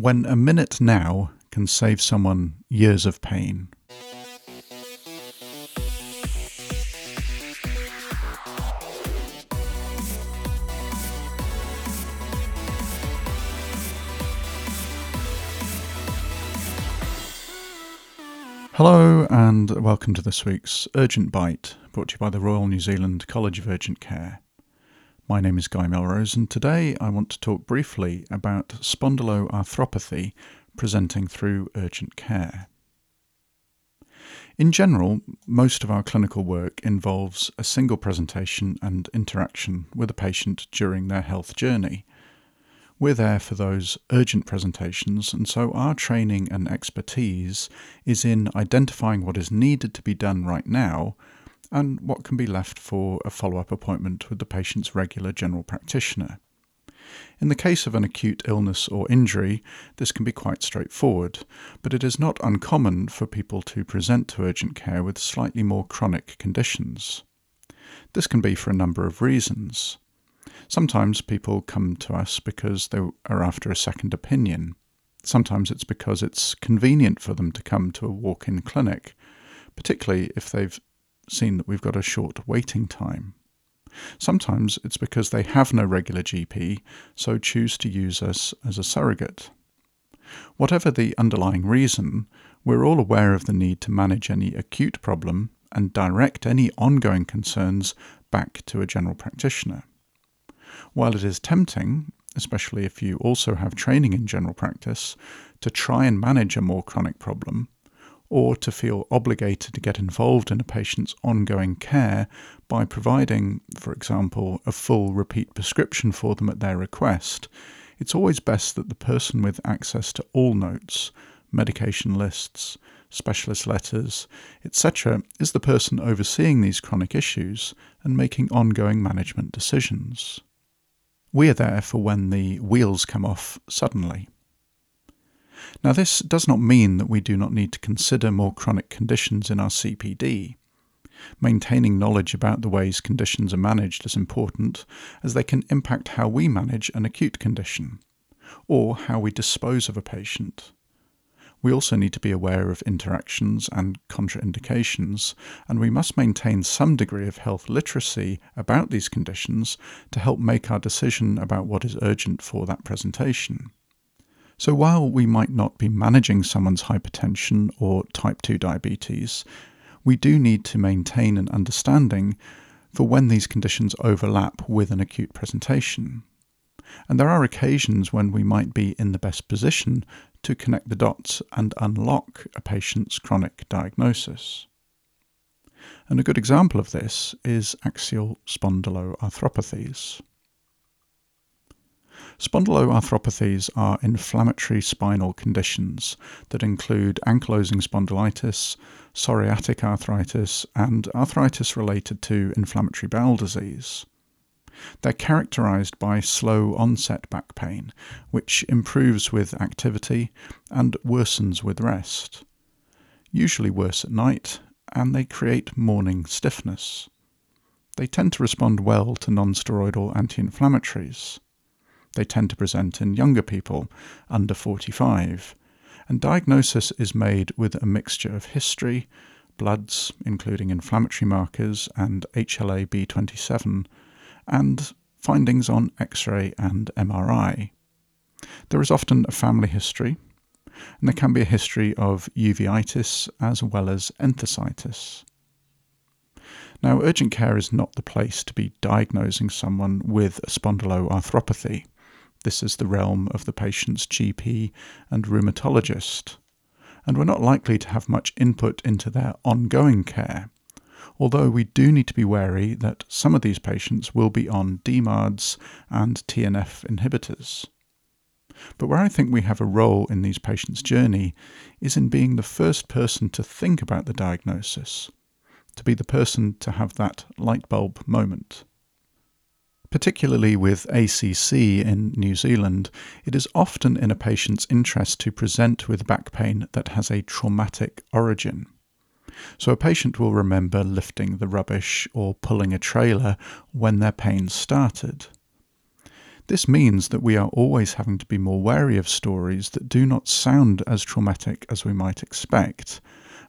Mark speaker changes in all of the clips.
Speaker 1: when a minute now can save someone years of pain. Hello, and welcome to this week's Urgent Bite, brought to you by the Royal New Zealand College of Urgent Care. My name is Guy Melrose, and today I want to talk briefly about spondyloarthropathy presenting through urgent care. In general, most of our clinical work involves a single presentation and interaction with a patient during their health journey. We're there for those urgent presentations, and so our training and expertise is in identifying what is needed to be done right now and what can be left for a follow up appointment with the patient's regular general practitioner. In the case of an acute illness or injury, this can be quite straightforward, but it is not uncommon for people to present to urgent care with slightly more chronic conditions. This can be for a number of reasons. Sometimes people come to us because they are after a second opinion. Sometimes it's because it's convenient for them to come to a walk in clinic, particularly if they've seen that we've got a short waiting time. Sometimes it's because they have no regular GP, so choose to use us as a surrogate. Whatever the underlying reason, we're all aware of the need to manage any acute problem and direct any ongoing concerns back to a general practitioner. While it is tempting, especially if you also have training in general practice, to try and manage a more chronic problem, or to feel obligated to get involved in a patient's ongoing care by providing, for example, a full repeat prescription for them at their request, it's always best that the person with access to all notes, medication lists, specialist letters, etc., is the person overseeing these chronic issues and making ongoing management decisions. We are there for when the wheels come off suddenly. Now, this does not mean that we do not need to consider more chronic conditions in our CPD. Maintaining knowledge about the ways conditions are managed is important, as they can impact how we manage an acute condition, or how we dispose of a patient. We also need to be aware of interactions and contraindications, and we must maintain some degree of health literacy about these conditions to help make our decision about what is urgent for that presentation. So while we might not be managing someone's hypertension or type 2 diabetes, we do need to maintain an understanding for when these conditions overlap with an acute presentation. And there are occasions when we might be in the best position to connect the dots and unlock a patient's chronic diagnosis. And a good example of this is axial spondyloarthropathies. Spondyloarthropathies are inflammatory spinal conditions that include ankylosing spondylitis, psoriatic arthritis, and arthritis related to inflammatory bowel disease. They're characterized by slow onset back pain, which improves with activity and worsens with rest. Usually worse at night, and they create morning stiffness. They tend to respond well to nonsteroidal anti inflammatories. They tend to present in younger people, under 45, and diagnosis is made with a mixture of history, bloods, including inflammatory markers and HLA B27, and findings on X ray and MRI. There is often a family history, and there can be a history of uveitis as well as enthesitis. Now, urgent care is not the place to be diagnosing someone with a spondyloarthropathy. This is the realm of the patient's GP and rheumatologist, and we're not likely to have much input into their ongoing care although we do need to be wary that some of these patients will be on DMARDs and TNF inhibitors. But where I think we have a role in these patients' journey is in being the first person to think about the diagnosis, to be the person to have that light bulb moment. Particularly with ACC in New Zealand, it is often in a patient's interest to present with back pain that has a traumatic origin. So a patient will remember lifting the rubbish or pulling a trailer when their pain started. This means that we are always having to be more wary of stories that do not sound as traumatic as we might expect,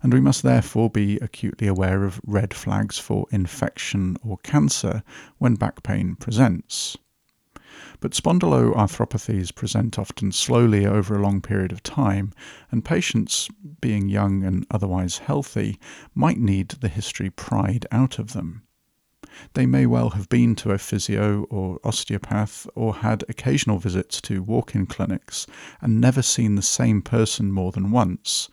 Speaker 1: and we must therefore be acutely aware of red flags for infection or cancer when back pain presents. But spondyloarthropathies present often slowly over a long period of time, and patients, being young and otherwise healthy, might need the history pried out of them. They may well have been to a physio or osteopath or had occasional visits to walk in clinics and never seen the same person more than once,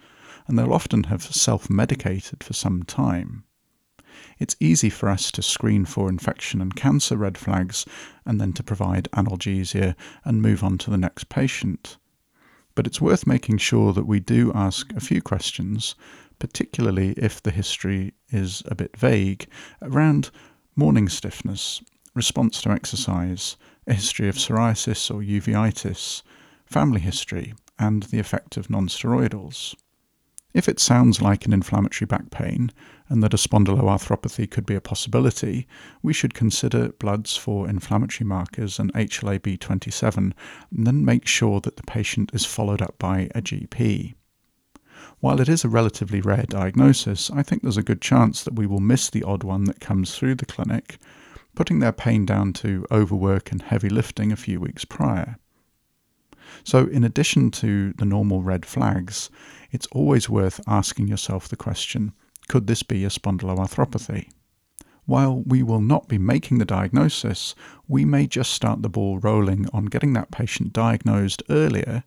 Speaker 1: and they'll often have self medicated for some time. It's easy for us to screen for infection and cancer red flags and then to provide analgesia and move on to the next patient. But it's worth making sure that we do ask a few questions, particularly if the history is a bit vague, around morning stiffness, response to exercise, a history of psoriasis or uveitis, family history, and the effect of nonsteroidals. If it sounds like an inflammatory back pain and that a spondyloarthropathy could be a possibility, we should consider bloods for inflammatory markers and HLA-B27 and then make sure that the patient is followed up by a GP. While it is a relatively rare diagnosis, I think there's a good chance that we will miss the odd one that comes through the clinic, putting their pain down to overwork and heavy lifting a few weeks prior. So, in addition to the normal red flags, it's always worth asking yourself the question could this be a spondyloarthropathy? While we will not be making the diagnosis, we may just start the ball rolling on getting that patient diagnosed earlier,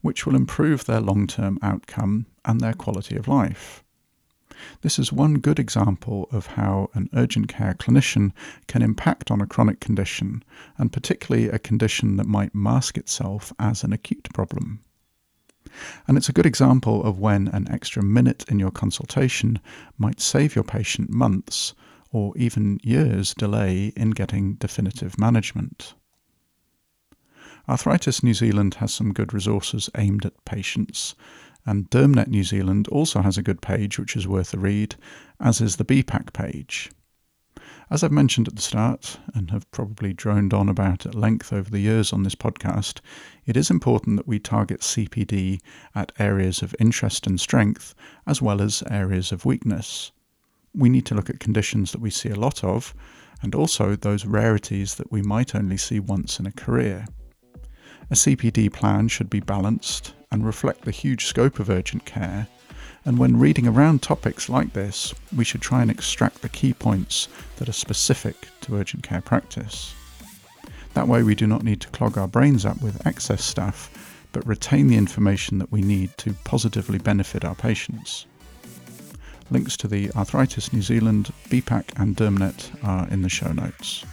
Speaker 1: which will improve their long term outcome and their quality of life. This is one good example of how an urgent care clinician can impact on a chronic condition, and particularly a condition that might mask itself as an acute problem. And it's a good example of when an extra minute in your consultation might save your patient months or even years delay in getting definitive management. Arthritis New Zealand has some good resources aimed at patients, and DermNet New Zealand also has a good page which is worth a read, as is the BPAC page. As I've mentioned at the start, and have probably droned on about at length over the years on this podcast, it is important that we target CPD at areas of interest and strength, as well as areas of weakness. We need to look at conditions that we see a lot of, and also those rarities that we might only see once in a career. A CPD plan should be balanced and reflect the huge scope of urgent care, and when reading around topics like this, we should try and extract the key points that are specific to urgent care practice. That way, we do not need to clog our brains up with excess stuff, but retain the information that we need to positively benefit our patients. Links to the Arthritis New Zealand, BPAC, and DermNet are in the show notes.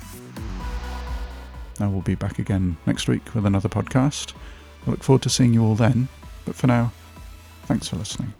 Speaker 1: Now, we'll be back again next week with another podcast. I look forward to seeing you all then, but for now, thanks for listening.